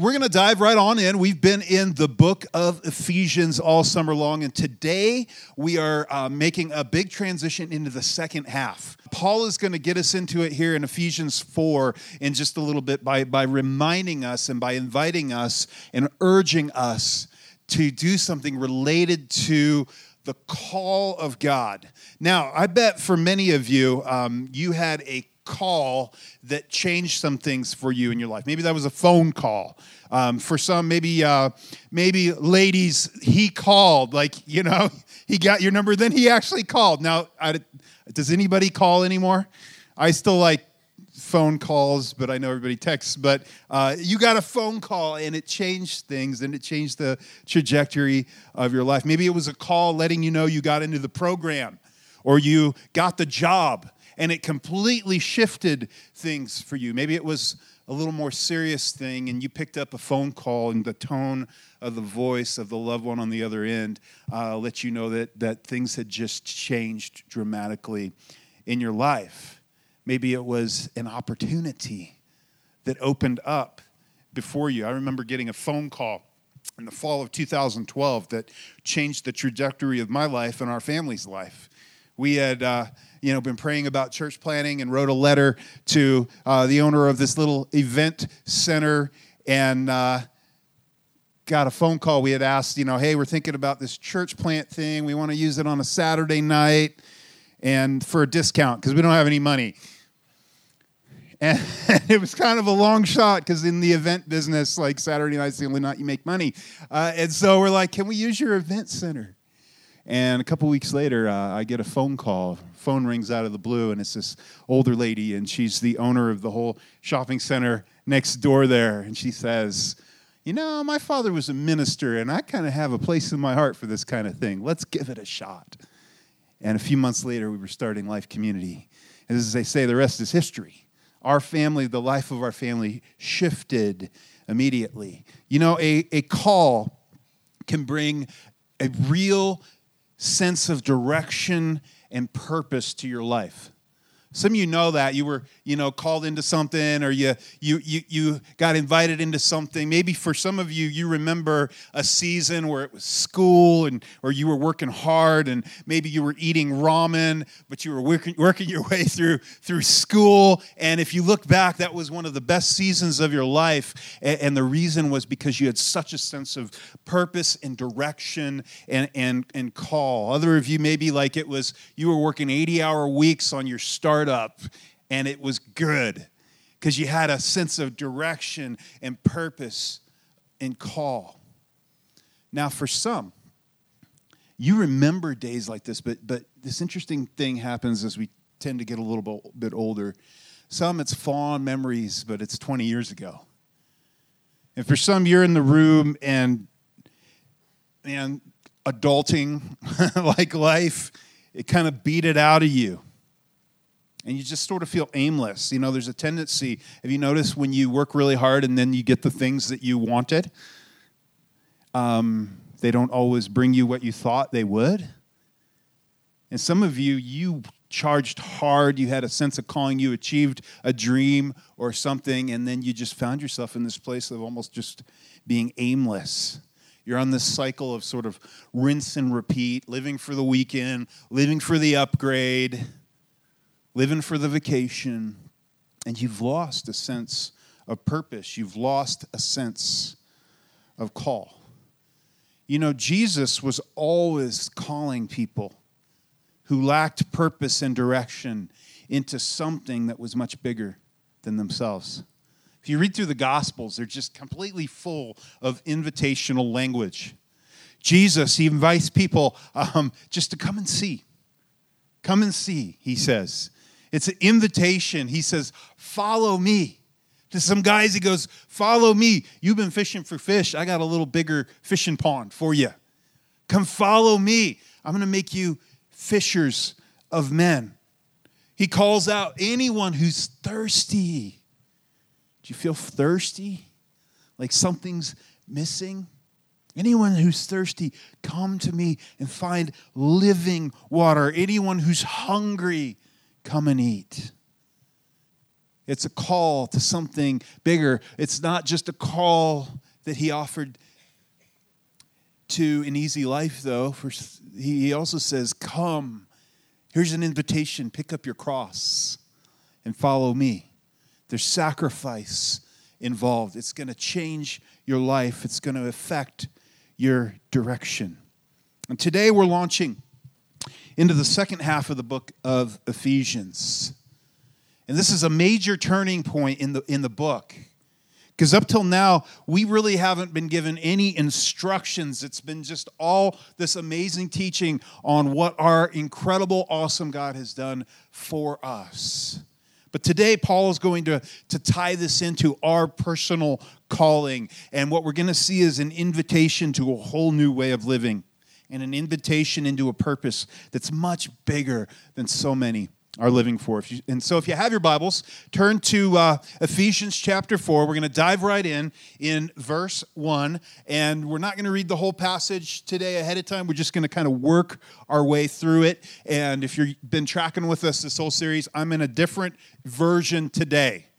we're going to dive right on in. We've been in the book of Ephesians all summer long, and today we are uh, making a big transition into the second half. Paul is going to get us into it here in Ephesians 4 in just a little bit by, by reminding us and by inviting us and urging us to do something related to the call of God. Now, I bet for many of you, um, you had a call that changed some things for you in your life. Maybe that was a phone call. Um, for some, maybe uh, maybe ladies, he called. Like you know, he got your number, then he actually called. Now, I, does anybody call anymore? I still like phone calls, but I know everybody texts. But uh, you got a phone call and it changed things and it changed the trajectory of your life. Maybe it was a call letting you know you got into the program or you got the job and it completely shifted things for you. Maybe it was a little more serious thing, and you picked up a phone call, and the tone of the voice of the loved one on the other end uh, let you know that, that things had just changed dramatically in your life. Maybe it was an opportunity that opened up before you. I remember getting a phone call in the fall of 2012 that changed the trajectory of my life and our family's life. We had. Uh, you know, been praying about church planting and wrote a letter to uh, the owner of this little event center and uh, got a phone call. We had asked, you know, hey, we're thinking about this church plant thing. We want to use it on a Saturday night and for a discount because we don't have any money. And it was kind of a long shot because in the event business, like Saturday night's the only night you make money. Uh, and so we're like, can we use your event center? And a couple weeks later, uh, I get a phone call. Phone rings out of the blue, and it's this older lady, and she's the owner of the whole shopping center next door there. And she says, You know, my father was a minister, and I kind of have a place in my heart for this kind of thing. Let's give it a shot. And a few months later, we were starting Life Community. And as they say, the rest is history. Our family, the life of our family, shifted immediately. You know, a, a call can bring a real sense of direction and purpose to your life. Some of you know that you were, you know, called into something or you you you you got invited into something. Maybe for some of you you remember a season where it was school and or you were working hard and maybe you were eating ramen, but you were working working your way through through school and if you look back that was one of the best seasons of your life and, and the reason was because you had such a sense of purpose and direction and and and call. Other of you maybe like it was you were working 80-hour weeks on your startup and it was good because you had a sense of direction and purpose and call. Now, for some, you remember days like this, but, but this interesting thing happens as we tend to get a little bit older. Some, it's fond memories, but it's 20 years ago. And for some, you're in the room and, and adulting, like life, it kind of beat it out of you and you just sort of feel aimless. You know, there's a tendency, have you noticed when you work really hard and then you get the things that you wanted? Um, they don't always bring you what you thought they would. And some of you, you charged hard, you had a sense of calling, you achieved a dream or something, and then you just found yourself in this place of almost just being aimless. You're on this cycle of sort of rinse and repeat, living for the weekend, living for the upgrade living for the vacation, and you've lost a sense of purpose. You've lost a sense of call. You know, Jesus was always calling people who lacked purpose and direction into something that was much bigger than themselves. If you read through the Gospels, they're just completely full of invitational language. Jesus, he invites people um, just to come and see. Come and see, he says. It's an invitation. He says, Follow me. To some guys, he goes, Follow me. You've been fishing for fish. I got a little bigger fishing pond for you. Come follow me. I'm going to make you fishers of men. He calls out anyone who's thirsty. Do you feel thirsty? Like something's missing? Anyone who's thirsty, come to me and find living water. Anyone who's hungry, Come and eat. It's a call to something bigger. It's not just a call that he offered to an easy life, though. For, he also says, Come. Here's an invitation pick up your cross and follow me. There's sacrifice involved. It's going to change your life, it's going to affect your direction. And today we're launching into the second half of the book of Ephesians. And this is a major turning point in the, in the book. Because up till now, we really haven't been given any instructions. It's been just all this amazing teaching on what our incredible, awesome God has done for us. But today, Paul is going to, to tie this into our personal calling. And what we're going to see is an invitation to a whole new way of living and an invitation into a purpose that's much bigger than so many are living for. and so, if you have your Bibles, turn to uh, Ephesians chapter 4. We're going to dive right in in verse 1. And we're not going to read the whole passage today ahead of time. We're just going to kind of work our way through it. And if you've been tracking with us this whole series, I'm in a different version today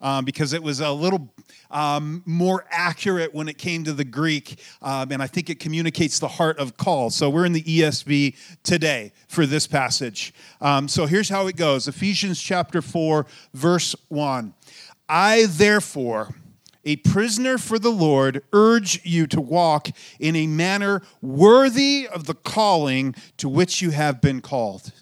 um, because it was a little um, more accurate when it came to the Greek, um, and I think it communicates the heart of call. So we're in the ESV today for this passage. Um, so here's how it goes Ephesians chapter 4, verse 1. I, therefore, a prisoner for the Lord, urge you to walk in a manner worthy of the calling to which you have been called.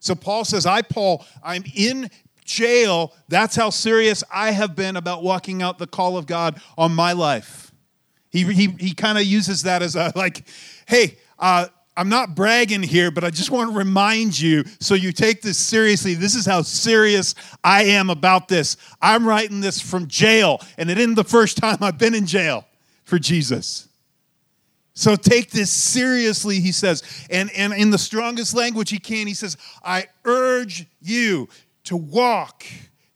So Paul says, I, Paul, I'm in jail. That's how serious I have been about walking out the call of God on my life. He, he, he kind of uses that as a, like, hey, uh, I'm not bragging here, but I just want to remind you so you take this seriously. This is how serious I am about this. I'm writing this from jail, and it isn't the first time I've been in jail for Jesus. So take this seriously, he says. And, and in the strongest language he can, he says, I urge you to walk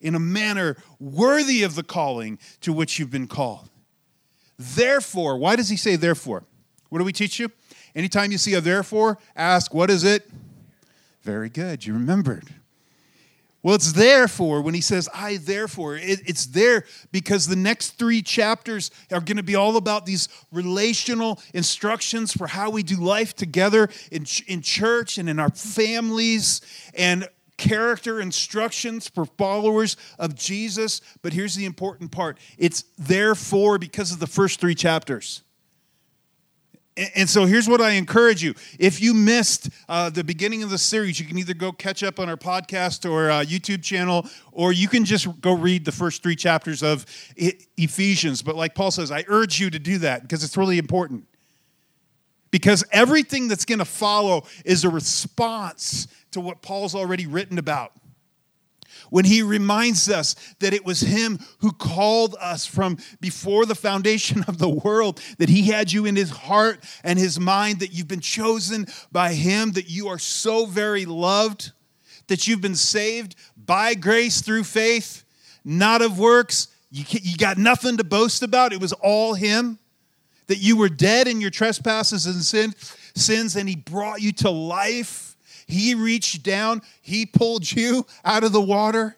in a manner worthy of the calling to which you've been called. Therefore, why does he say therefore? What do we teach you? Anytime you see a therefore, ask, what is it? Very good, you remembered. Well, it's therefore when he says, I therefore, it, it's there because the next three chapters are going to be all about these relational instructions for how we do life together in, in church and in our families. And character instructions for followers of Jesus. But here's the important part it's therefore because of the first three chapters. And so here's what I encourage you. If you missed uh, the beginning of the series, you can either go catch up on our podcast or uh, YouTube channel, or you can just go read the first three chapters of Ephesians. But like Paul says, I urge you to do that because it's really important. Because everything that's going to follow is a response to what Paul's already written about. When he reminds us that it was him who called us from before the foundation of the world, that he had you in his heart and his mind, that you've been chosen by him, that you are so very loved, that you've been saved by grace through faith, not of works. You, you got nothing to boast about. It was all him. That you were dead in your trespasses and sin, sins, and he brought you to life he reached down, He pulled you out of the water.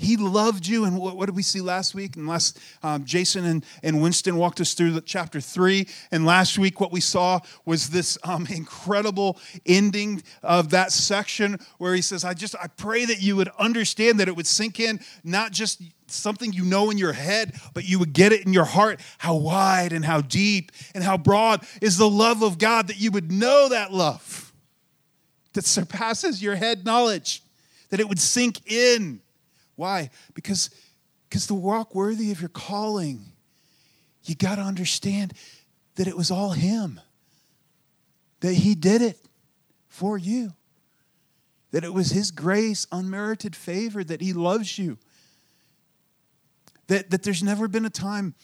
He loved you. And what, what did we see last week? And last, um, Jason and, and Winston walked us through chapter three. And last week, what we saw was this um, incredible ending of that section where he says, I just, I pray that you would understand that it would sink in, not just something you know in your head, but you would get it in your heart how wide and how deep and how broad is the love of God that you would know that love that surpasses your head knowledge, that it would sink in why? Because, because to walk worthy of your calling, you got to understand that it was all Him, that He did it for you, that it was His grace, unmerited favor, that He loves you, that, that there's never been a time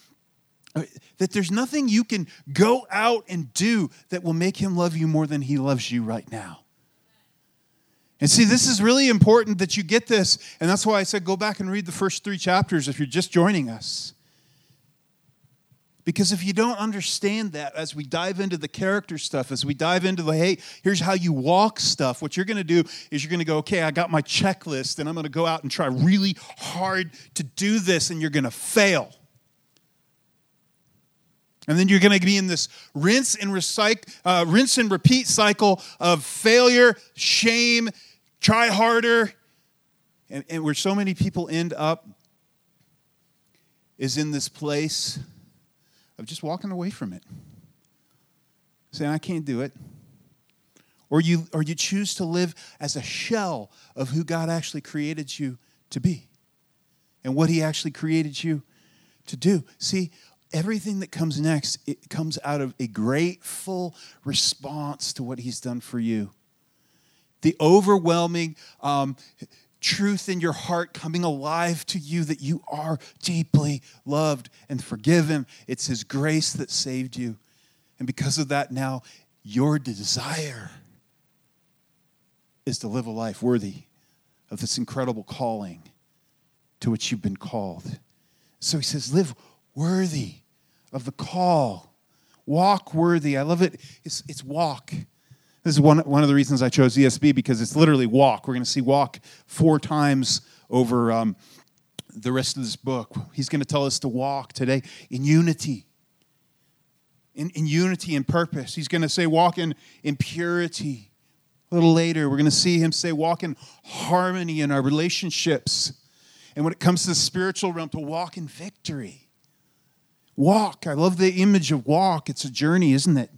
uh, that there's nothing you can go out and do that will make him love you more than he loves you right now. And see, this is really important that you get this. And that's why I said go back and read the first three chapters if you're just joining us. Because if you don't understand that, as we dive into the character stuff, as we dive into the, hey, here's how you walk stuff, what you're going to do is you're going to go, okay, I got my checklist and I'm going to go out and try really hard to do this, and you're going to fail. And then you're going to be in this rinse and recycle, uh, rinse and repeat cycle of failure, shame, try harder. And, and where so many people end up is in this place of just walking away from it, saying, I can't do it. Or you, or you choose to live as a shell of who God actually created you to be and what He actually created you to do. See, everything that comes next, it comes out of a grateful response to what He's done for you. The overwhelming um, truth in your heart coming alive to you that you are deeply loved and forgiven. It's His grace that saved you. And because of that, now your desire is to live a life worthy of this incredible calling to which you've been called. So he says, live worthy of the call. Walk worthy. I love it. It's, it's walk. This is one, one of the reasons I chose ESV because it's literally walk. We're going to see walk four times over um, the rest of this book. He's going to tell us to walk today in unity, in, in unity and purpose. He's going to say walk in, in purity. A little later, we're going to see him say walk in harmony in our relationships. And when it comes to the spiritual realm, to walk in victory. Walk. I love the image of walk. It's a journey, isn't it?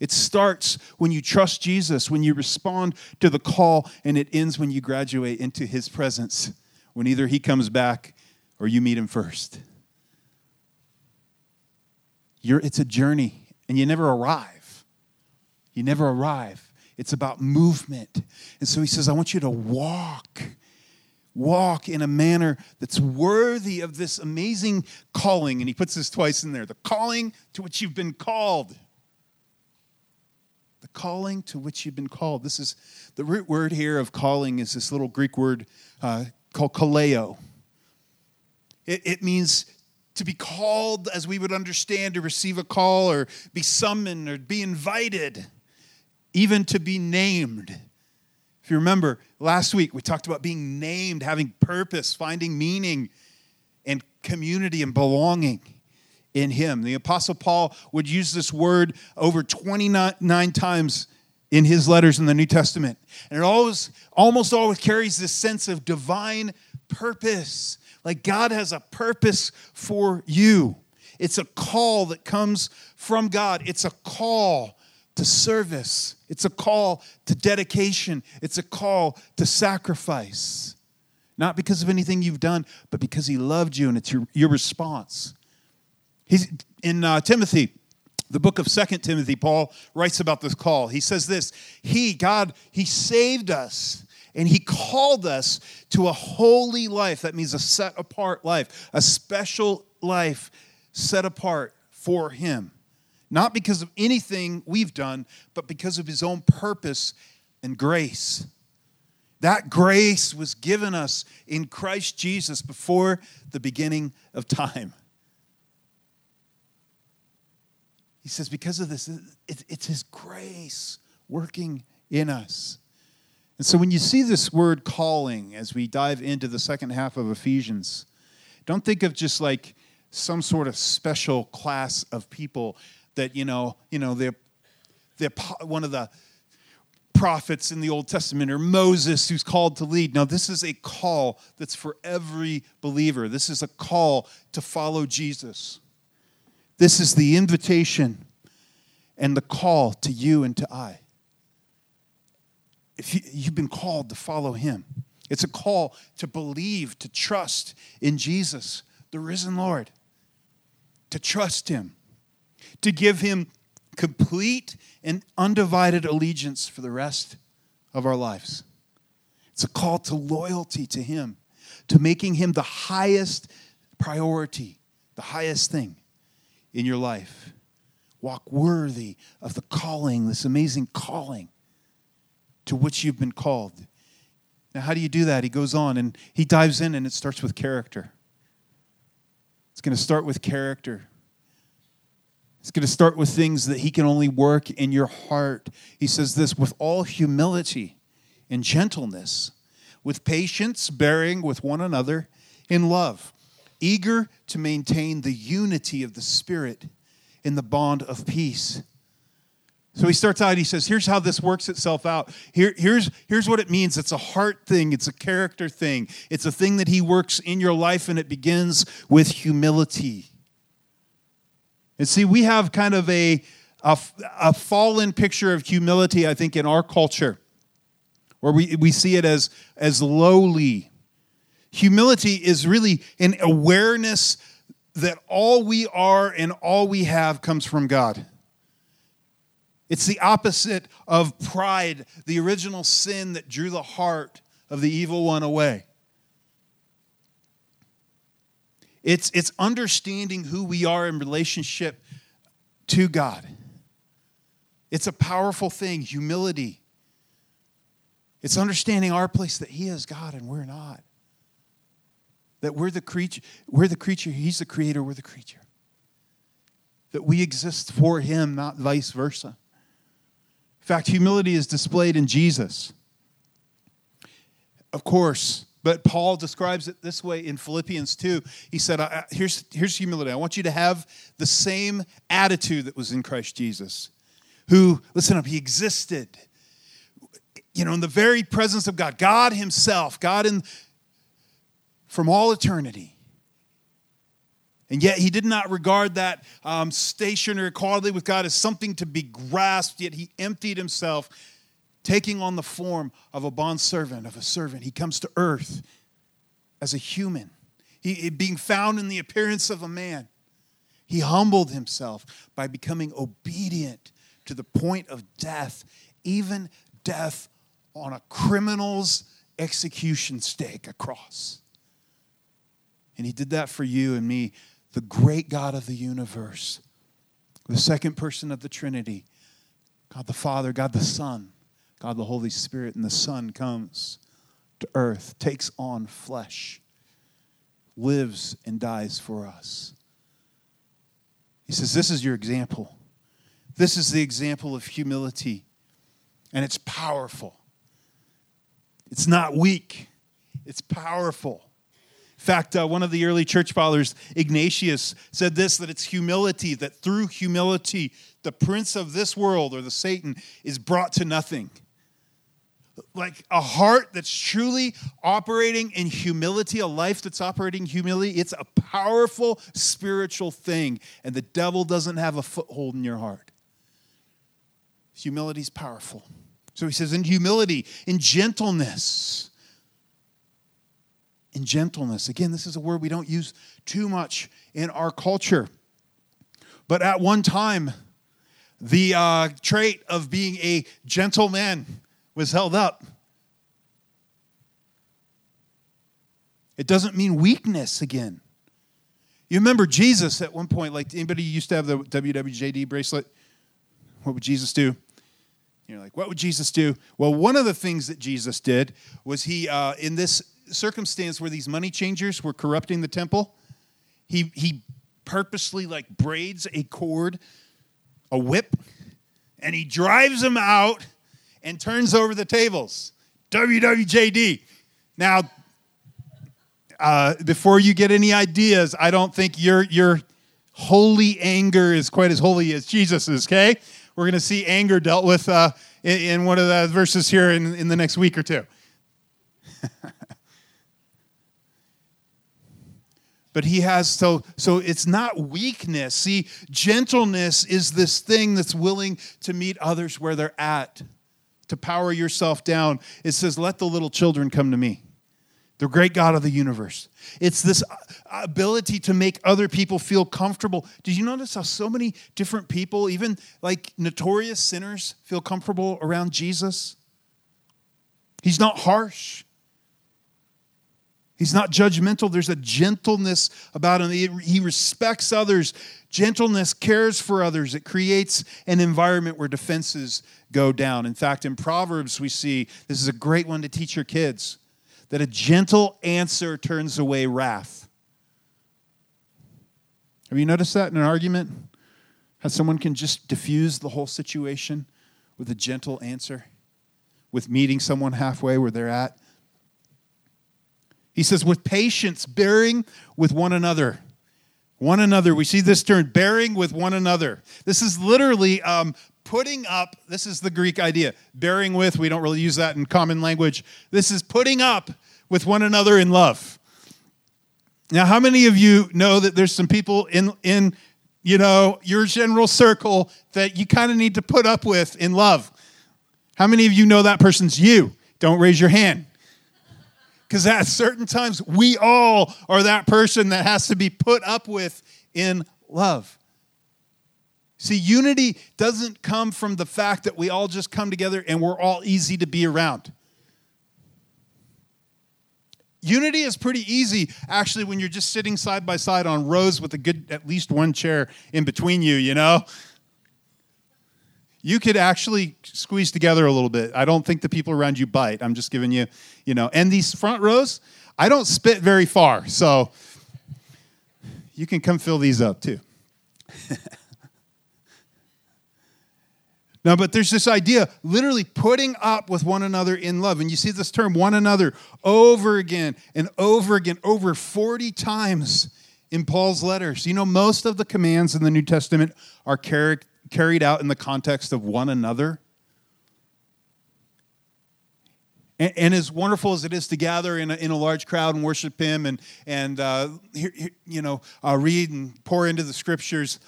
It starts when you trust Jesus, when you respond to the call, and it ends when you graduate into his presence, when either he comes back or you meet him first. You're, it's a journey, and you never arrive. You never arrive. It's about movement. And so he says, I want you to walk. Walk in a manner that's worthy of this amazing calling. And he puts this twice in there the calling to which you've been called calling to which you've been called. This is the root word here of calling is this little Greek word uh, called kaleo. It, it means to be called as we would understand to receive a call or be summoned or be invited, even to be named. If you remember, last week we talked about being named, having purpose, finding meaning and community and belonging in him. The Apostle Paul would use this word over 29 times in his letters in the New Testament. And it always, almost always carries this sense of divine purpose. Like God has a purpose for you. It's a call that comes from God. It's a call to service. It's a call to dedication. It's a call to sacrifice. Not because of anything you've done, but because He loved you and it's your, your response. He's in uh, Timothy, the book of Second Timothy, Paul writes about this call. He says this He, God, He saved us and He called us to a holy life. That means a set apart life, a special life set apart for Him. Not because of anything we've done, but because of His own purpose and grace. That grace was given us in Christ Jesus before the beginning of time. He says, because of this, it's His grace working in us. And so when you see this word calling as we dive into the second half of Ephesians, don't think of just like some sort of special class of people that, you know, you know, they're, they're one of the prophets in the Old Testament or Moses who's called to lead. Now, this is a call that's for every believer. This is a call to follow Jesus. This is the invitation and the call to you and to I. If you, you've been called to follow him, it's a call to believe, to trust in Jesus, the risen Lord, to trust him, to give him complete and undivided allegiance for the rest of our lives. It's a call to loyalty to him, to making him the highest priority, the highest thing in your life. Walk worthy of the calling, this amazing calling to which you've been called. Now, how do you do that? He goes on and he dives in, and it starts with character. It's going to start with character. He's going to start with things that he can only work in your heart. He says this with all humility and gentleness, with patience, bearing with one another in love, eager to maintain the unity of the Spirit in the bond of peace. So he starts out, he says, Here's how this works itself out. Here, here's, here's what it means it's a heart thing, it's a character thing, it's a thing that he works in your life, and it begins with humility. And see, we have kind of a, a, a fallen picture of humility, I think, in our culture, where we, we see it as, as lowly. Humility is really an awareness that all we are and all we have comes from God. It's the opposite of pride, the original sin that drew the heart of the evil one away. It's, it's understanding who we are in relationship to God. It's a powerful thing, humility. It's understanding our place that He is God and we're not. That we're the creature, we're the creature, He's the creator, we're the creature. That we exist for Him, not vice versa. In fact, humility is displayed in Jesus. Of course, but Paul describes it this way in Philippians 2. He said, here's, here's humility. I want you to have the same attitude that was in Christ Jesus, who, listen up, he existed, you know, in the very presence of God, God Himself, God in, from all eternity. And yet he did not regard that um, stationary equality with God as something to be grasped, yet he emptied himself taking on the form of a bondservant, of a servant. He comes to earth as a human, he, being found in the appearance of a man. He humbled himself by becoming obedient to the point of death, even death on a criminal's execution stake, a cross. And he did that for you and me, the great God of the universe, the second person of the Trinity, God the Father, God the Son God the Holy Spirit and the Son comes to earth, takes on flesh, lives and dies for us. He says, This is your example. This is the example of humility, and it's powerful. It's not weak, it's powerful. In fact, uh, one of the early church fathers, Ignatius, said this that it's humility, that through humility, the prince of this world, or the Satan, is brought to nothing like a heart that's truly operating in humility, a life that's operating humility, it's a powerful spiritual thing. And the devil doesn't have a foothold in your heart. Humility is powerful. So he says, in humility, in gentleness. In gentleness. Again, this is a word we don't use too much in our culture. But at one time, the uh, trait of being a gentleman was held up. It doesn't mean weakness again. You remember Jesus at one point, like anybody used to have the WWJD bracelet? What would Jesus do? You're like, what would Jesus do? Well, one of the things that Jesus did was he, uh, in this circumstance where these money changers were corrupting the temple, he, he purposely like braids a cord, a whip, and he drives them out and turns over the tables. WWJD. Now, uh, before you get any ideas, I don't think your your holy anger is quite as holy as Jesus's. Okay, we're going to see anger dealt with uh, in, in, one of the verses here in, in the next week or two. but he has so so it's not weakness see gentleness is this thing that's willing to meet others where they're at to power yourself down. It says, Let the little children come to me. The great God of the universe. It's this uh, ability to make other people feel comfortable. Did you notice how so many different people, even like notorious sinners, feel comfortable around Jesus? He's not harsh. He's not judgmental. There's a gentleness about him. He respects others. Gentleness cares for others. It creates an environment where defenses go down. In fact, in Proverbs, we see this is a great one to teach your kids that a gentle answer turns away wrath. Have you noticed that in an argument? How someone can just diffuse the whole situation with a gentle answer, with meeting someone halfway where they're at. He says, with patience, bearing with one another. One another. We see this term, bearing with one another. This is literally um, putting up, this is the Greek idea. Bearing with, we don't really use that in common language. This is putting up with one another in love. Now, how many of you know that there's some people in, in you know, your general circle that you kind of need to put up with in love? How many of you know that person's you? Don't raise your hand. Because at certain times, we all are that person that has to be put up with in love. See, unity doesn't come from the fact that we all just come together and we're all easy to be around. Unity is pretty easy, actually, when you're just sitting side by side on rows with a good, at least one chair in between you, you know? You could actually squeeze together a little bit. I don't think the people around you bite. I'm just giving you, you know. And these front rows, I don't spit very far, so you can come fill these up too. Now, but there's this idea, literally putting up with one another in love. And you see this term, one another, over again and over again, over 40 times in Paul's letters. You know, most of the commands in the New Testament are car- carried out in the context of one another. And, and, as wonderful as it is to gather in a, in a large crowd and worship Him and, and uh, you know, uh, read and pour into the scriptures,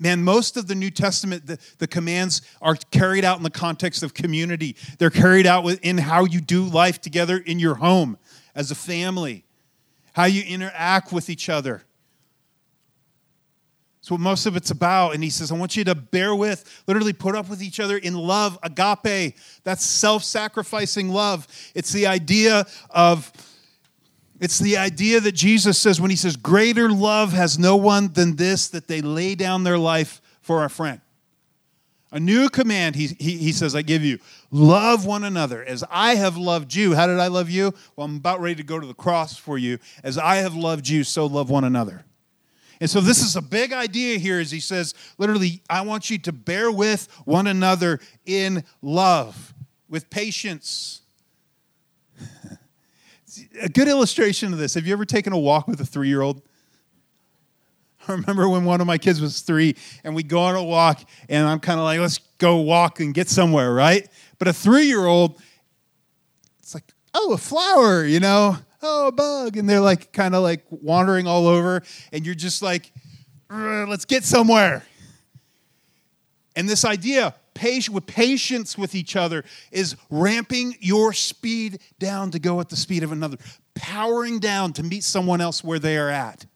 Man, most of the New Testament, the, the commands are carried out in the context of community. They're carried out in how you do life together in your home as a family, how you interact with each other. That's what most of it's about. And he says, I want you to bear with, literally put up with each other in love, agape. That's self sacrificing love. It's the idea of it's the idea that Jesus says when he says, Greater love has no one than this, that they lay down their life for a friend. A new command, he, he, he says, I give you love one another as I have loved you. How did I love you? Well, I'm about ready to go to the cross for you. As I have loved you, so love one another. And so, this is a big idea here as he says, literally, I want you to bear with one another in love, with patience a good illustration of this. Have you ever taken a walk with a three year old? I remember when one of my kids was three and we go on a walk and I'm kind of like, let's go walk and get somewhere, right? But a three year old, it's like, oh, a flower, you know, oh, a bug. And they're like kind of like wandering all over and you're just like, let's get somewhere. And this idea, with patience with each other is ramping your speed down to go at the speed of another, powering down to meet someone else where they are at.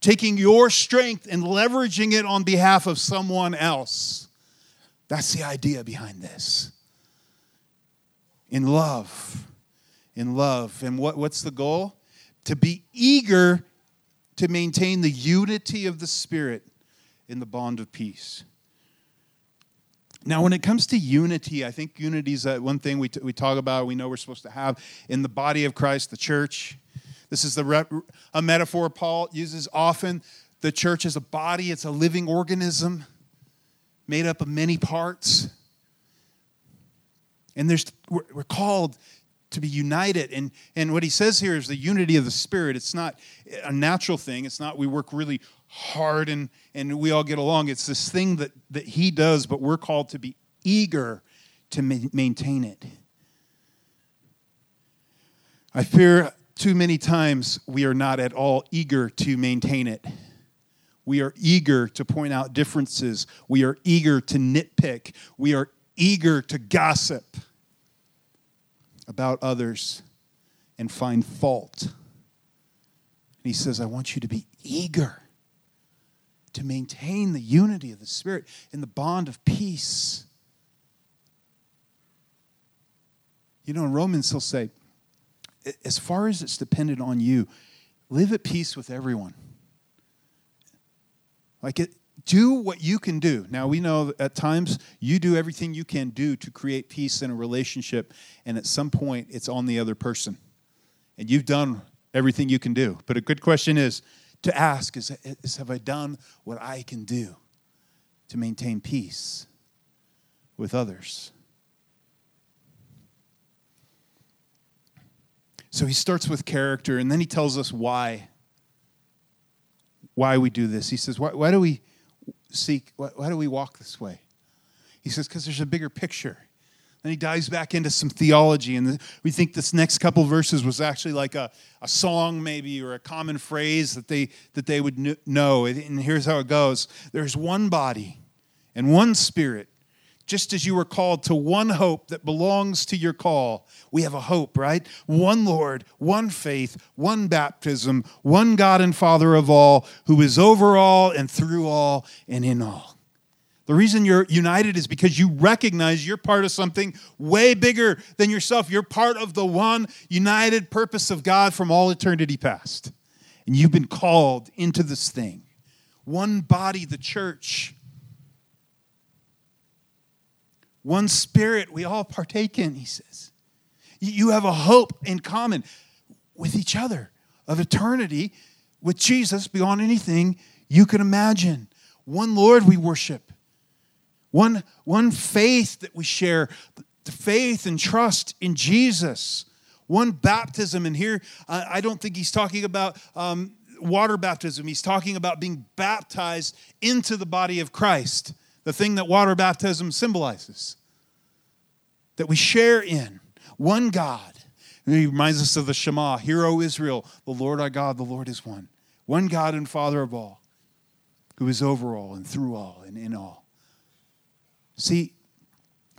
Taking your strength and leveraging it on behalf of someone else. That's the idea behind this. In love. In love. And what, what's the goal? To be eager to maintain the unity of the Spirit in the bond of peace. Now, when it comes to unity, I think unity is that one thing we, t- we talk about, we know we're supposed to have in the body of Christ, the church. This is the a metaphor Paul uses often. The church is a body, it's a living organism made up of many parts. And there's, we're, we're called to be united. And, and what he says here is the unity of the Spirit. It's not a natural thing, it's not we work really hard and, and we all get along. It's this thing that, that he does, but we're called to be eager to ma- maintain it. I fear too many times we are not at all eager to maintain it. We are eager to point out differences. We are eager to nitpick. We are eager to gossip about others and find fault. And he says, I want you to be eager to maintain the unity of the Spirit in the bond of peace. You know, in Romans, he'll say, as far as it's dependent on you, live at peace with everyone. Like it, do what you can do. Now, we know at times you do everything you can do to create peace in a relationship, and at some point it's on the other person. And you've done everything you can do. But a good question is to ask is, is Have I done what I can do to maintain peace with others? So he starts with character and then he tells us why. Why we do this. He says, Why, why do we seek, why, why do we walk this way? He says, Because there's a bigger picture. Then he dives back into some theology, and we think this next couple verses was actually like a, a song, maybe, or a common phrase that they, that they would know. And here's how it goes There's one body and one spirit, just as you were called to one hope that belongs to your call. We have a hope, right? One Lord, one faith, one baptism, one God and Father of all, who is over all and through all and in all. The reason you're united is because you recognize you're part of something way bigger than yourself. You're part of the one united purpose of God from all eternity past. And you've been called into this thing. One body, the church. One spirit we all partake in, he says. You have a hope in common with each other of eternity with Jesus beyond anything you can imagine. One Lord we worship one, one faith that we share, the faith and trust in Jesus. One baptism, and here I don't think he's talking about um, water baptism. He's talking about being baptized into the body of Christ, the thing that water baptism symbolizes, that we share in. One God. And he reminds us of the Shema Hear, O Israel, the Lord our God, the Lord is one. One God and Father of all, who is over all and through all and in all. See,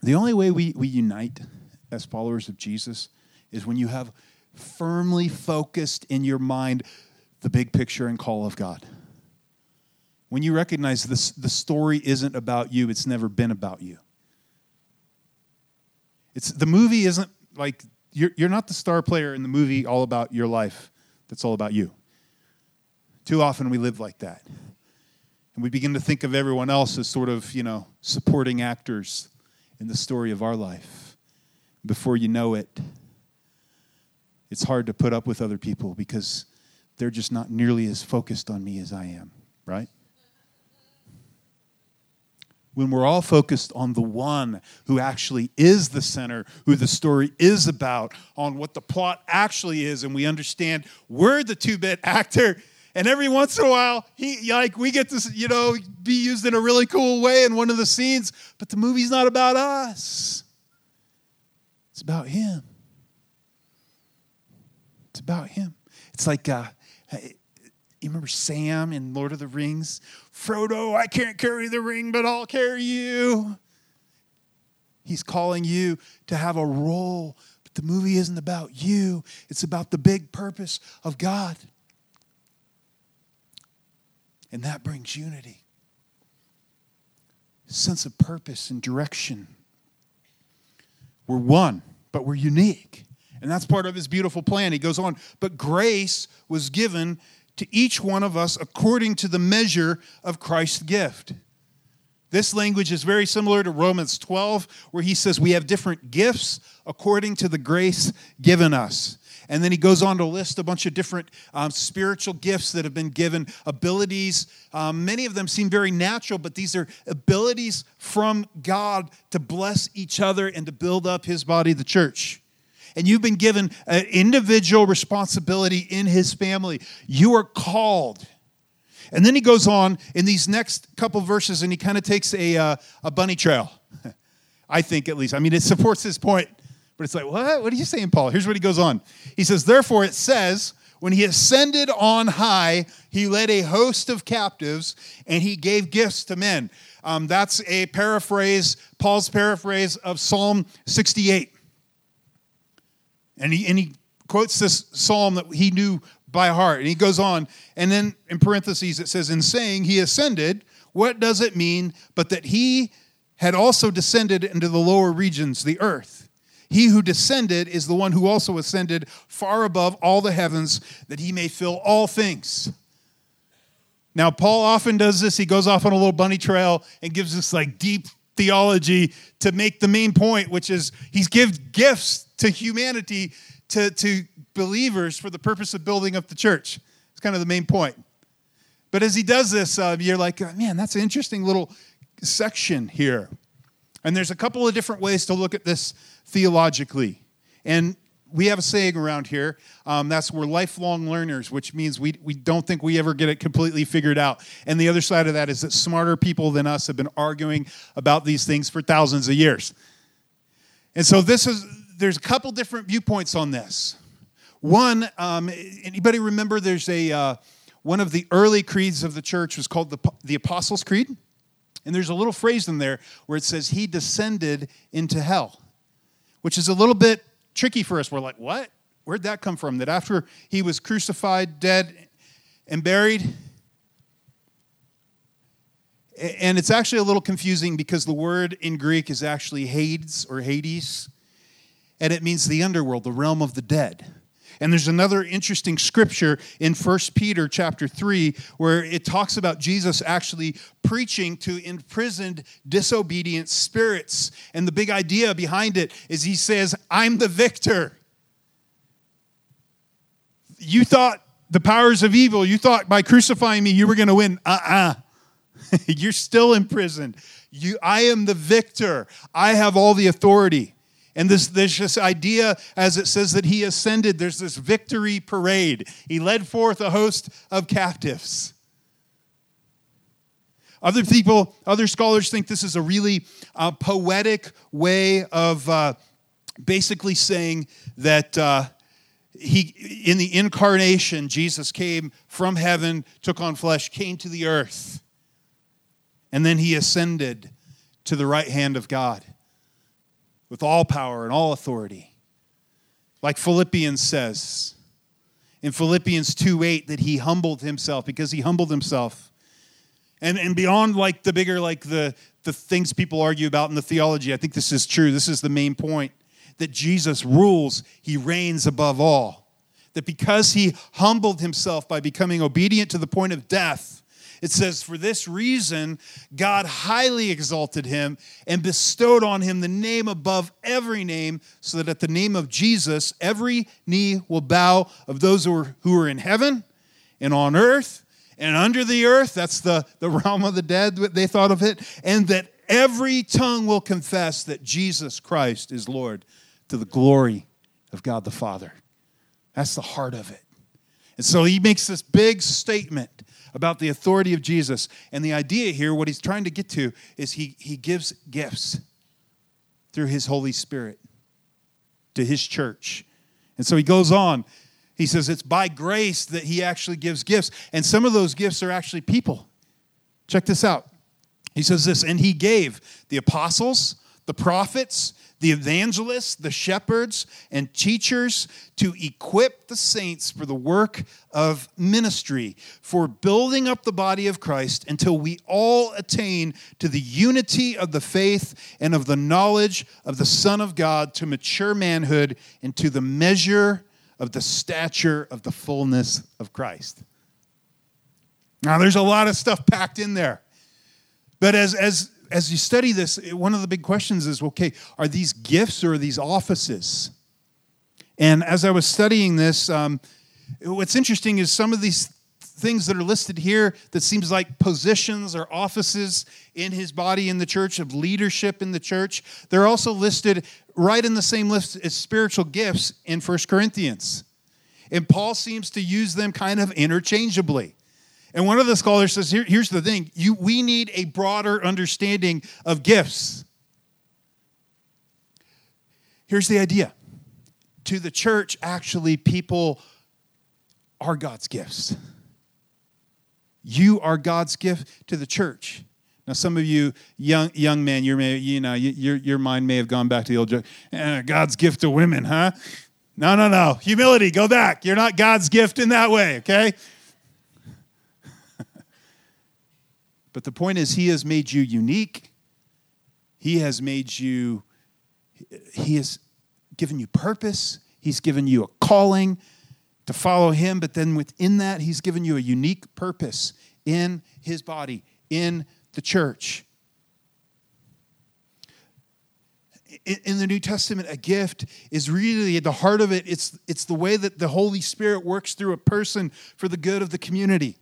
the only way we, we unite as followers of Jesus is when you have firmly focused in your mind the big picture and call of God. When you recognize this, the story isn't about you, it's never been about you. It's, the movie isn't like you're, you're not the star player in the movie all about your life, that's all about you. Too often we live like that. And we begin to think of everyone else as sort of, you know, supporting actors in the story of our life. Before you know it, it's hard to put up with other people because they're just not nearly as focused on me as I am, right? When we're all focused on the one who actually is the center, who the story is about, on what the plot actually is, and we understand we're the two bit actor and every once in a while, he like we get to you know be used in a really cool way in one of the scenes, but the movie's not about us. It's about him. It's about him. It's like uh, you remember Sam in Lord of the Rings? Frodo, I can't carry the ring, but I'll carry you. He's calling you to have a role, but the movie isn't about you. It's about the big purpose of God. And that brings unity, sense of purpose and direction. We're one, but we're unique. And that's part of his beautiful plan. He goes on, but grace was given to each one of us according to the measure of Christ's gift. This language is very similar to Romans 12, where he says we have different gifts according to the grace given us. And then he goes on to list a bunch of different um, spiritual gifts that have been given, abilities. Um, many of them seem very natural, but these are abilities from God to bless each other and to build up his body, the church. And you've been given an individual responsibility in his family. You are called. And then he goes on in these next couple verses and he kind of takes a, uh, a bunny trail. I think, at least. I mean, it supports his point. But it's like, what? What are you saying, Paul? Here's what he goes on. He says, Therefore, it says, when he ascended on high, he led a host of captives and he gave gifts to men. Um, that's a paraphrase, Paul's paraphrase of Psalm 68. And he, and he quotes this psalm that he knew by heart. And he goes on, and then in parentheses it says, In saying he ascended, what does it mean but that he had also descended into the lower regions, the earth? He who descended is the one who also ascended far above all the heavens that he may fill all things. Now, Paul often does this. He goes off on a little bunny trail and gives this like deep theology to make the main point, which is he's gives gifts to humanity, to, to believers for the purpose of building up the church. It's kind of the main point. But as he does this, uh, you're like, man, that's an interesting little section here. And there's a couple of different ways to look at this theologically. And we have a saying around here um, that's we're lifelong learners which means we, we don't think we ever get it completely figured out and the other side of that is that smarter people than us have been arguing about these things for thousands of years and so this is there's a couple different viewpoints on this one um, anybody remember there's a uh, one of the early creeds of the church was called the, the apostles creed and there's a little phrase in there where it says he descended into hell which is a little bit tricky for us. We're like, what? Where'd that come from? That after he was crucified, dead, and buried? And it's actually a little confusing because the word in Greek is actually Hades or Hades, and it means the underworld, the realm of the dead. And there's another interesting scripture in 1 Peter chapter 3 where it talks about Jesus actually preaching to imprisoned disobedient spirits. And the big idea behind it is he says, "I'm the victor." You thought the powers of evil, you thought by crucifying me you were going to win. Uh-uh. You're still imprisoned. You I am the victor. I have all the authority. And this, there's this idea, as it says that he ascended, there's this victory parade. He led forth a host of captives. Other people, other scholars think this is a really uh, poetic way of uh, basically saying that uh, he, in the incarnation, Jesus came from heaven, took on flesh, came to the earth, and then he ascended to the right hand of God with all power and all authority. Like Philippians says in Philippians 2 8, that he humbled himself because he humbled himself. And, and beyond like the bigger, like the, the things people argue about in the theology, I think this is true. This is the main point that Jesus rules, he reigns above all. That because he humbled himself by becoming obedient to the point of death, it says, For this reason, God highly exalted him and bestowed on him the name above every name, so that at the name of Jesus, every knee will bow of those who are, who are in heaven and on earth and under the earth. That's the, the realm of the dead, they thought of it. And that every tongue will confess that Jesus Christ is Lord to the glory of God the Father. That's the heart of it. And so he makes this big statement about the authority of Jesus. And the idea here, what he's trying to get to, is he, he gives gifts through his Holy Spirit to his church. And so he goes on. He says it's by grace that he actually gives gifts. And some of those gifts are actually people. Check this out. He says this, and he gave the apostles, the prophets, the evangelists, the shepherds, and teachers to equip the saints for the work of ministry, for building up the body of Christ until we all attain to the unity of the faith and of the knowledge of the Son of God to mature manhood and to the measure of the stature of the fullness of Christ. Now, there's a lot of stuff packed in there. But as, as as you study this, one of the big questions is okay, are these gifts or are these offices? And as I was studying this, um, what's interesting is some of these things that are listed here that seems like positions or offices in his body in the church of leadership in the church they're also listed right in the same list as spiritual gifts in First corinthians and paul seems to use them kind of interchangeably and one of the scholars says Here, here's the thing you, we need a broader understanding of gifts. Here's the idea to the church, actually, people are God's gifts. You are God's gift to the church. Now, some of you young young men, you may, you know, your, your mind may have gone back to the old joke. Eh, God's gift to women, huh? No, no, no. Humility, go back. You're not God's gift in that way, okay? But the point is, He has made you unique. He has made you, He has given you purpose. He's given you a calling to follow Him. But then within that, He's given you a unique purpose in His body, in the church. in the New Testament, a gift is really at the heart of it, it's, it's the way that the Holy Spirit works through a person for the good of the community.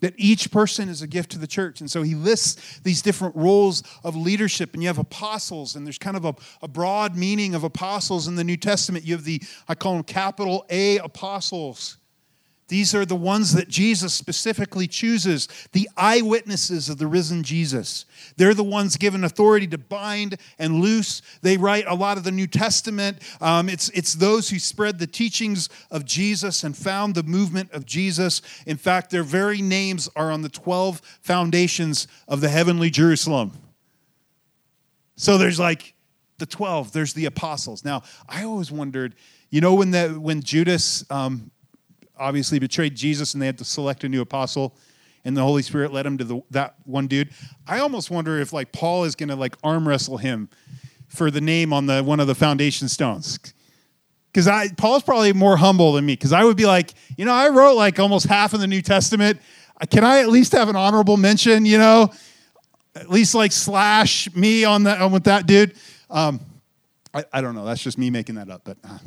That each person is a gift to the church. And so he lists these different roles of leadership. And you have apostles, and there's kind of a, a, broad meaning of apostles in the New Testament. You have the, I call them capital A apostles. These are the ones that Jesus specifically chooses, the eyewitnesses of the risen Jesus. They're the ones given authority to bind and loose. They write a lot of the New Testament. Um, it's, it's those who spread the teachings of Jesus and found the movement of Jesus. In fact, their very names are on the 12 foundations of the heavenly Jerusalem. So there's like the 12, there's the apostles. Now, I always wondered, you know, when, the, when Judas. Um, obviously betrayed Jesus and they had to select a new apostle and the Holy Spirit led him to the, that one dude. I almost wonder if like Paul is going to like arm wrestle him for the name on the one of the foundation stones. Because I Paul's probably more humble than me. Because I would be like, you know, I wrote like almost half of the New Testament. Can I at least have an honorable mention? You know, at least like slash me on that with that dude. Um, I, I don't know. That's just me making that up, but. Uh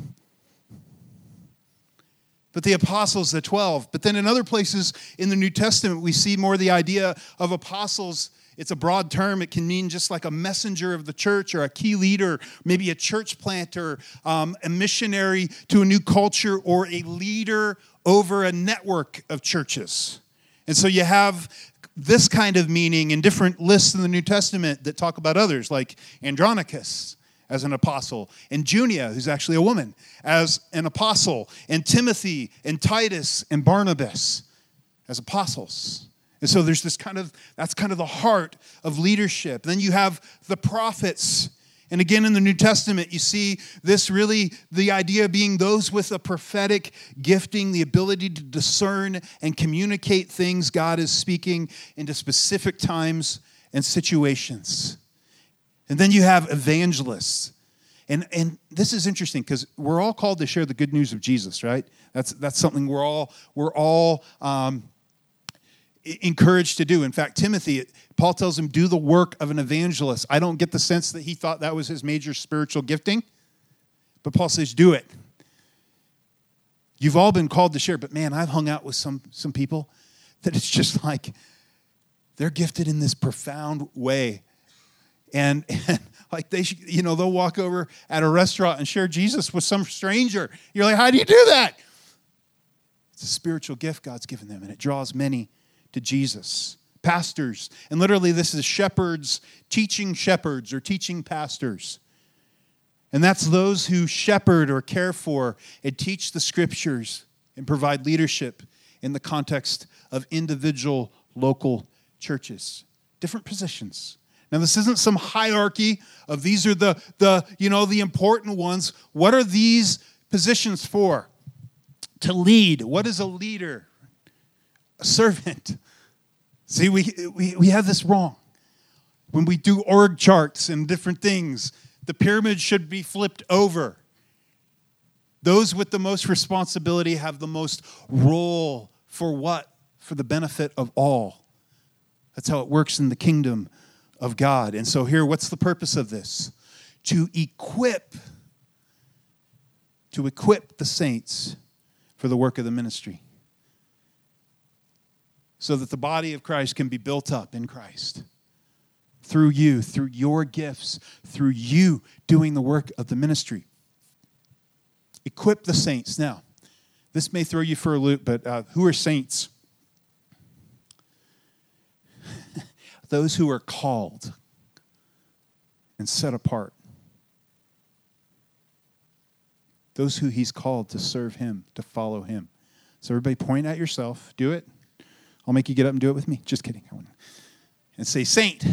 but the apostles, the 12. But then in other places in the New Testament, we see more the idea of apostles. It's a broad term. It can mean just like a messenger of the church or a key leader, maybe a church planter, um, a missionary to a new culture, or a leader over a network of churches. And so you have this kind of meaning in different lists in the New Testament that talk about others, like Andronicus as an apostle, and Junia, who's actually a woman, as an apostle, and Timothy, and Titus, and Barnabas as apostles. And so there's this kind of, that's kind of the heart of leadership. Then you have the prophets. And again, in the New Testament, you see this really the idea being those with a prophetic gifting, the ability to discern and communicate things God is speaking into specific times and situations. And then you have evangelists. And, and this is interesting because we're all called to share the good news of Jesus, right? That's, that's something we're all, we're all um, encouraged to do. In fact, Timothy, Paul tells him, do the work of an evangelist. I don't get the sense that he thought that was his major spiritual gifting, but Paul says, do it. You've all been called to share, but man, I've hung out with some, some people that it's just like they're gifted in this profound way and, and like they you know they'll walk over at a restaurant and share jesus with some stranger. You're like how do you do that? It's a spiritual gift god's given them and it draws many to jesus. Pastors and literally this is shepherds teaching shepherds or teaching pastors. And that's those who shepherd or care for and teach the scriptures and provide leadership in the context of individual local churches. Different positions now, this isn't some hierarchy of these are the, the, you know, the important ones. What are these positions for? To lead. What is a leader? A servant. See, we, we, we have this wrong. When we do org charts and different things, the pyramid should be flipped over. Those with the most responsibility have the most role for what? For the benefit of all. That's how it works in the kingdom of God. And so, here, what's the purpose of this? To equip, to equip the saints for the work of the ministry. So that the body of Christ can be built up in Christ through you, through your gifts, through you doing the work of the ministry. Equip the saints. Now, this may throw you for a loop, but uh, who are saints? Those who are called and set apart. Those who he's called to serve him, to follow him. So, everybody, point at yourself. Do it. I'll make you get up and do it with me. Just kidding. And say, Saint.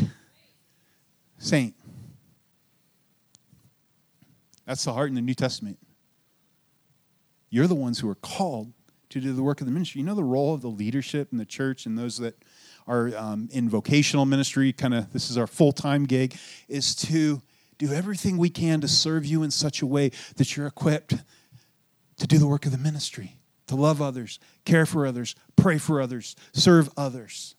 Saint. That's the heart in the New Testament. You're the ones who are called to do the work of the ministry. You know the role of the leadership in the church and those that are um, in vocational ministry, kind of this is our full time gig, is to do everything we can to serve you in such a way that you're equipped to do the work of the ministry, to love others, care for others, pray for others, serve others,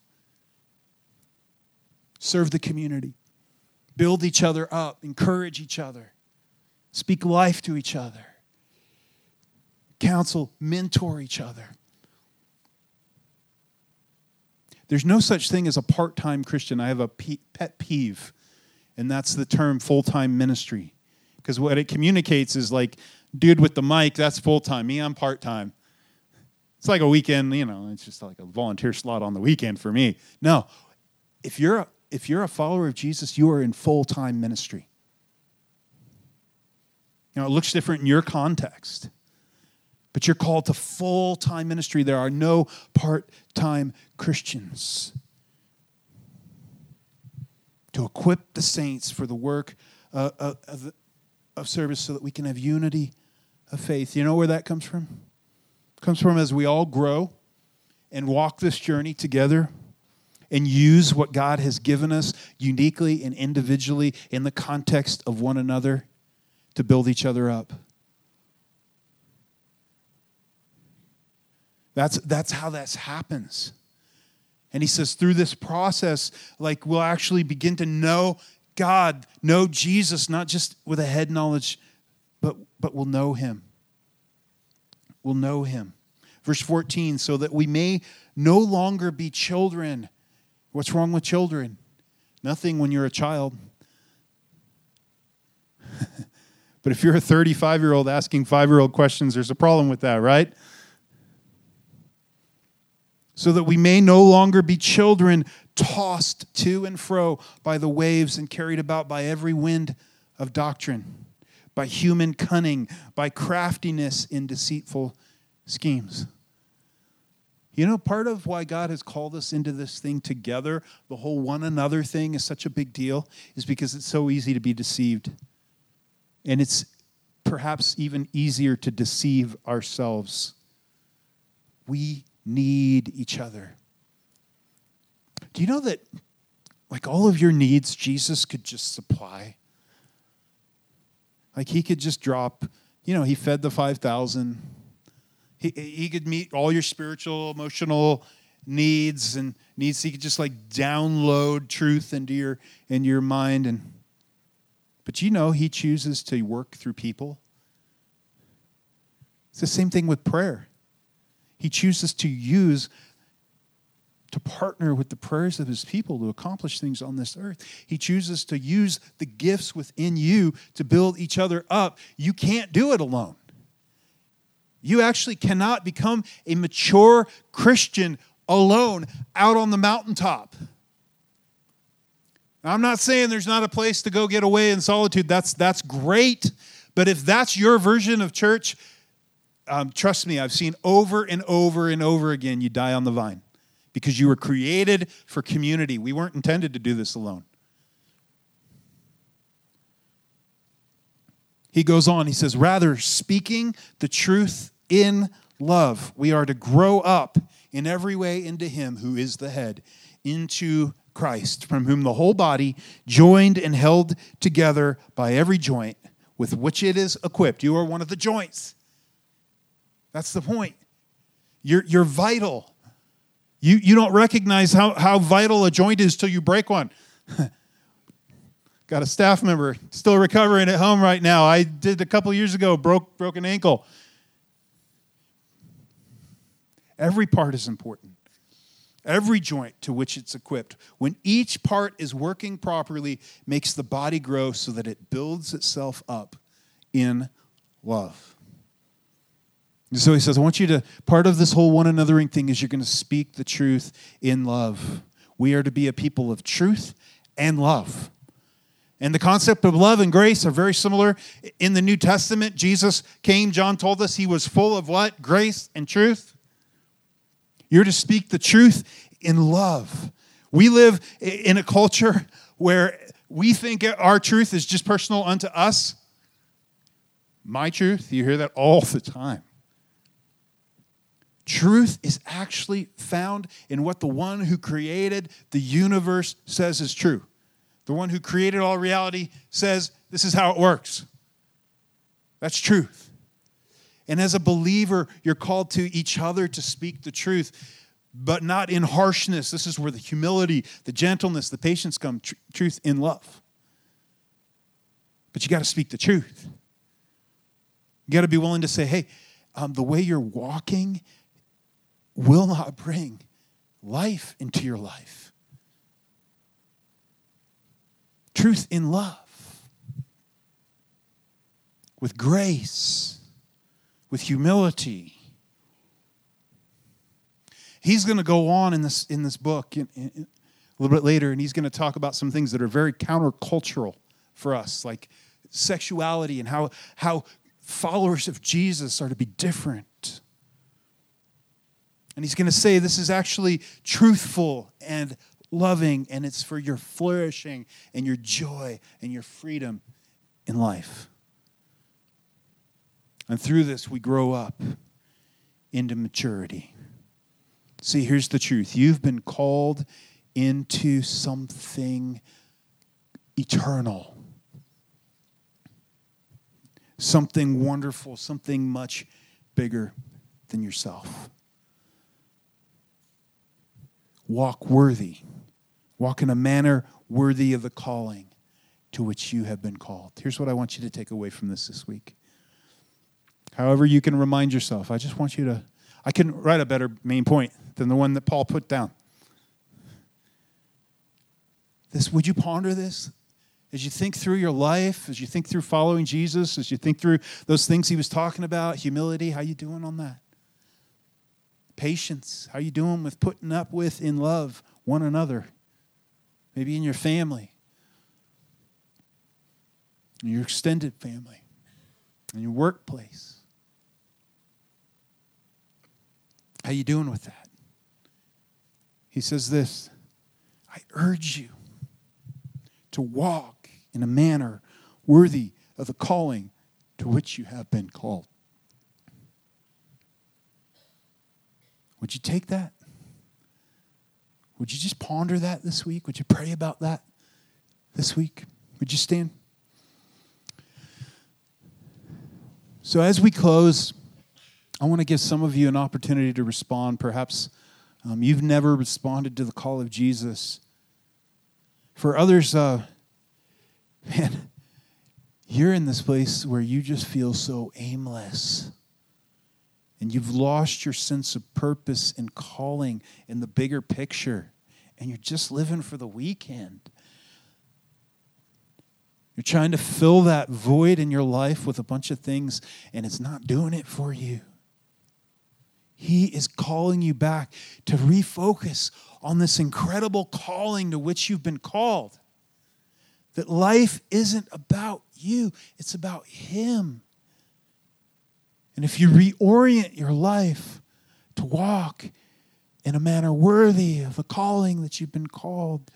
serve the community, build each other up, encourage each other, speak life to each other, counsel, mentor each other. There's no such thing as a part time Christian. I have a pet peeve, and that's the term full time ministry. Because what it communicates is like, dude with the mic, that's full time. Me, I'm part time. It's like a weekend, you know, it's just like a volunteer slot on the weekend for me. No, if you're a, if you're a follower of Jesus, you are in full time ministry. You know, it looks different in your context, but you're called to full time ministry. There are no part time Christians. To equip the saints for the work uh, uh, of, of service so that we can have unity of faith. You know where that comes from? It comes from as we all grow and walk this journey together and use what God has given us uniquely and individually in the context of one another to build each other up. That's, that's how that happens. And he says, through this process, like we'll actually begin to know God, know Jesus, not just with a head knowledge, but, but we'll know him. We'll know him. Verse 14, so that we may no longer be children. What's wrong with children? Nothing when you're a child. but if you're a 35 year old asking five year old questions, there's a problem with that, right? So that we may no longer be children tossed to and fro by the waves and carried about by every wind of doctrine, by human cunning, by craftiness in deceitful schemes. You know, part of why God has called us into this thing together, the whole one another thing is such a big deal, is because it's so easy to be deceived. And it's perhaps even easier to deceive ourselves. We need each other. Do you know that, like, all of your needs, Jesus could just supply? Like, he could just drop, you know, he fed the 5,000. He, he could meet all your spiritual, emotional needs and needs. He could just like download truth into your, into your mind. And, but you know, he chooses to work through people. It's the same thing with prayer. He chooses to use to partner with the prayers of his people to accomplish things on this earth. He chooses to use the gifts within you to build each other up. You can't do it alone. You actually cannot become a mature Christian alone out on the mountaintop. Now, I'm not saying there's not a place to go get away in solitude. That's, that's great. But if that's your version of church, um, trust me, I've seen over and over and over again you die on the vine because you were created for community. We weren't intended to do this alone. He goes on, he says, rather, speaking the truth in love, we are to grow up in every way into Him who is the head, into Christ, from whom the whole body, joined and held together by every joint with which it is equipped. You are one of the joints. That's the point. You're, you're vital. You, you don't recognize how, how vital a joint is till you break one. Got a staff member still recovering at home right now. I did a couple years ago, broke broke an ankle. Every part is important. Every joint to which it's equipped, when each part is working properly, makes the body grow so that it builds itself up in love. So he says, I want you to, part of this whole one anothering thing is you're going to speak the truth in love. We are to be a people of truth and love. And the concept of love and grace are very similar. In the New Testament, Jesus came, John told us he was full of what? Grace and truth. You're to speak the truth in love. We live in a culture where we think our truth is just personal unto us. My truth, you hear that all the time. Truth is actually found in what the one who created the universe says is true. The one who created all reality says this is how it works. That's truth. And as a believer, you're called to each other to speak the truth, but not in harshness. This is where the humility, the gentleness, the patience come tr- truth in love. But you got to speak the truth. You got to be willing to say, hey, um, the way you're walking will not bring life into your life. Truth in love, with grace, with humility. He's going to go on in this, in this book in, in, a little bit later, and he's going to talk about some things that are very countercultural for us, like sexuality and how, how followers of Jesus are to be different. And he's going to say this is actually truthful and loving, and it's for your flourishing and your joy and your freedom in life. And through this, we grow up into maturity. See, here's the truth you've been called into something eternal, something wonderful, something much bigger than yourself. Walk worthy, walk in a manner worthy of the calling to which you have been called. Here's what I want you to take away from this this week. However, you can remind yourself, I just want you to, I can write a better main point than the one that Paul put down. This, would you ponder this? As you think through your life, as you think through following Jesus, as you think through those things he was talking about, humility, how you doing on that? Patience, how you doing with putting up with in love one another? Maybe in your family, in your extended family, in your workplace. How you doing with that? He says this, I urge you to walk in a manner worthy of the calling to which you have been called. Would you take that? Would you just ponder that this week? Would you pray about that this week? Would you stand? So, as we close, I want to give some of you an opportunity to respond. Perhaps um, you've never responded to the call of Jesus. For others, uh, man, you're in this place where you just feel so aimless. And you've lost your sense of purpose and calling in the bigger picture. And you're just living for the weekend. You're trying to fill that void in your life with a bunch of things, and it's not doing it for you. He is calling you back to refocus on this incredible calling to which you've been called. That life isn't about you, it's about Him. And if you reorient your life to walk in a manner worthy of the calling that you've been called,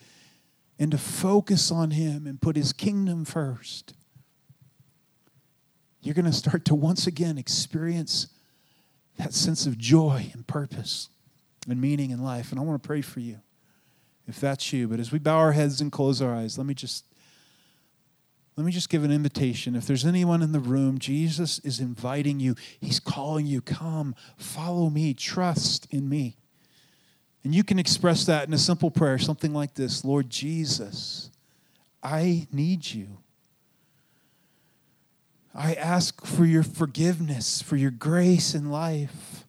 and to focus on Him and put His kingdom first, you're going to start to once again experience that sense of joy and purpose and meaning in life. And I want to pray for you if that's you. But as we bow our heads and close our eyes, let me just let me just give an invitation. If there's anyone in the room, Jesus is inviting you. He's calling you, come, follow me, trust in me. And you can express that in a simple prayer, something like this Lord Jesus, I need you. I ask for your forgiveness, for your grace in life.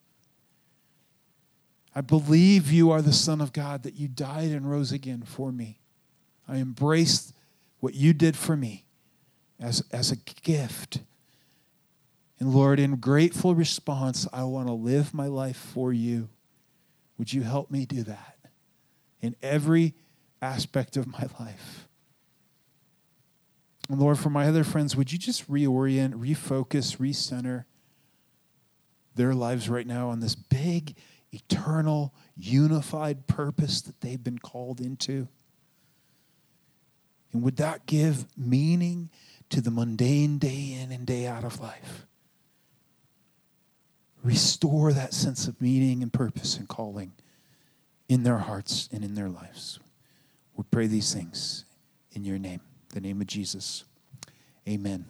I believe you are the Son of God, that you died and rose again for me. I embrace what you did for me as, as a gift. And Lord, in grateful response, I want to live my life for you. Would you help me do that in every aspect of my life? And Lord, for my other friends, would you just reorient, refocus, recenter their lives right now on this big, eternal, unified purpose that they've been called into? And would that give meaning to the mundane day in and day out of life? Restore that sense of meaning and purpose and calling in their hearts and in their lives. We pray these things in your name the name of Jesus. Amen.